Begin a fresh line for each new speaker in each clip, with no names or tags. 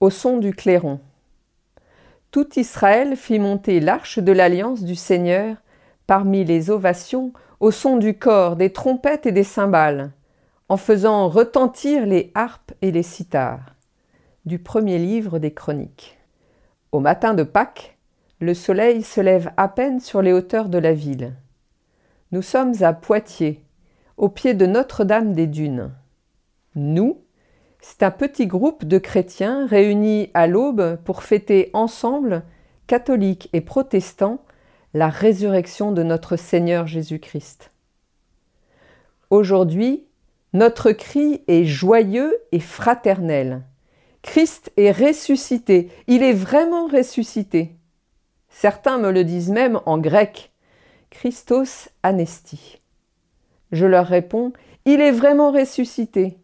au son du clairon. Tout Israël fit monter l'arche de l'alliance du Seigneur parmi les ovations au son du corps, des trompettes et des cymbales, en faisant retentir les harpes et les cithars. Du premier livre des Chroniques. Au matin de Pâques, le soleil se lève à peine sur les hauteurs de la ville. Nous sommes à Poitiers, au pied de Notre-Dame des Dunes. Nous, c'est un petit groupe de chrétiens réunis à l'aube pour fêter ensemble, catholiques et protestants, la résurrection de notre Seigneur Jésus-Christ. Aujourd'hui, notre cri est joyeux et fraternel. Christ est ressuscité, il est vraiment ressuscité. Certains me le disent même en grec, Christos anesti. Je leur réponds, il est vraiment ressuscité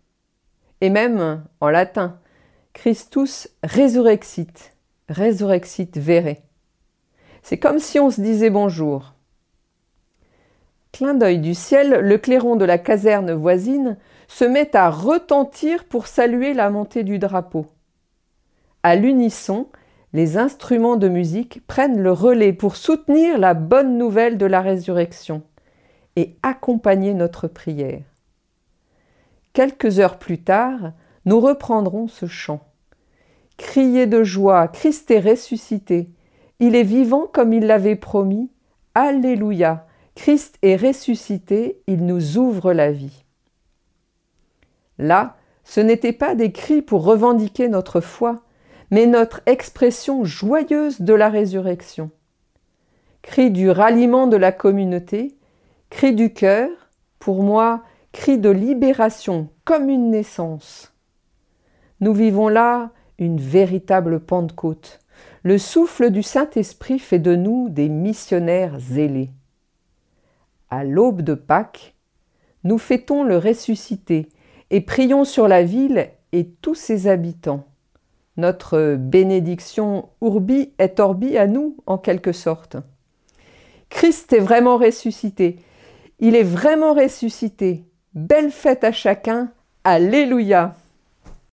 et même en latin, Christus resurrexit, resurrexit vere. C'est comme si on se disait bonjour. Clin d'œil du ciel, le clairon de la caserne voisine se met à retentir pour saluer la montée du drapeau. À l'unisson, les instruments de musique prennent le relais pour soutenir la bonne nouvelle de la résurrection et accompagner notre prière. Quelques heures plus tard, nous reprendrons ce chant. Criez de joie, Christ est ressuscité. Il est vivant comme il l'avait promis. Alléluia. Christ est ressuscité, il nous ouvre la vie. Là, ce n'étaient pas des cris pour revendiquer notre foi, mais notre expression joyeuse de la résurrection. Cri du ralliement de la communauté, cri du cœur, pour moi, cri de libération comme une naissance. Nous vivons là une véritable Pentecôte. Le souffle du Saint-Esprit fait de nous des missionnaires zélés. À l'aube de Pâques, nous fêtons le ressuscité et prions sur la ville et tous ses habitants. Notre bénédiction urbi et orbi à nous, en quelque sorte. Christ est vraiment ressuscité. Il est vraiment ressuscité. Belle fête à chacun. Alléluia.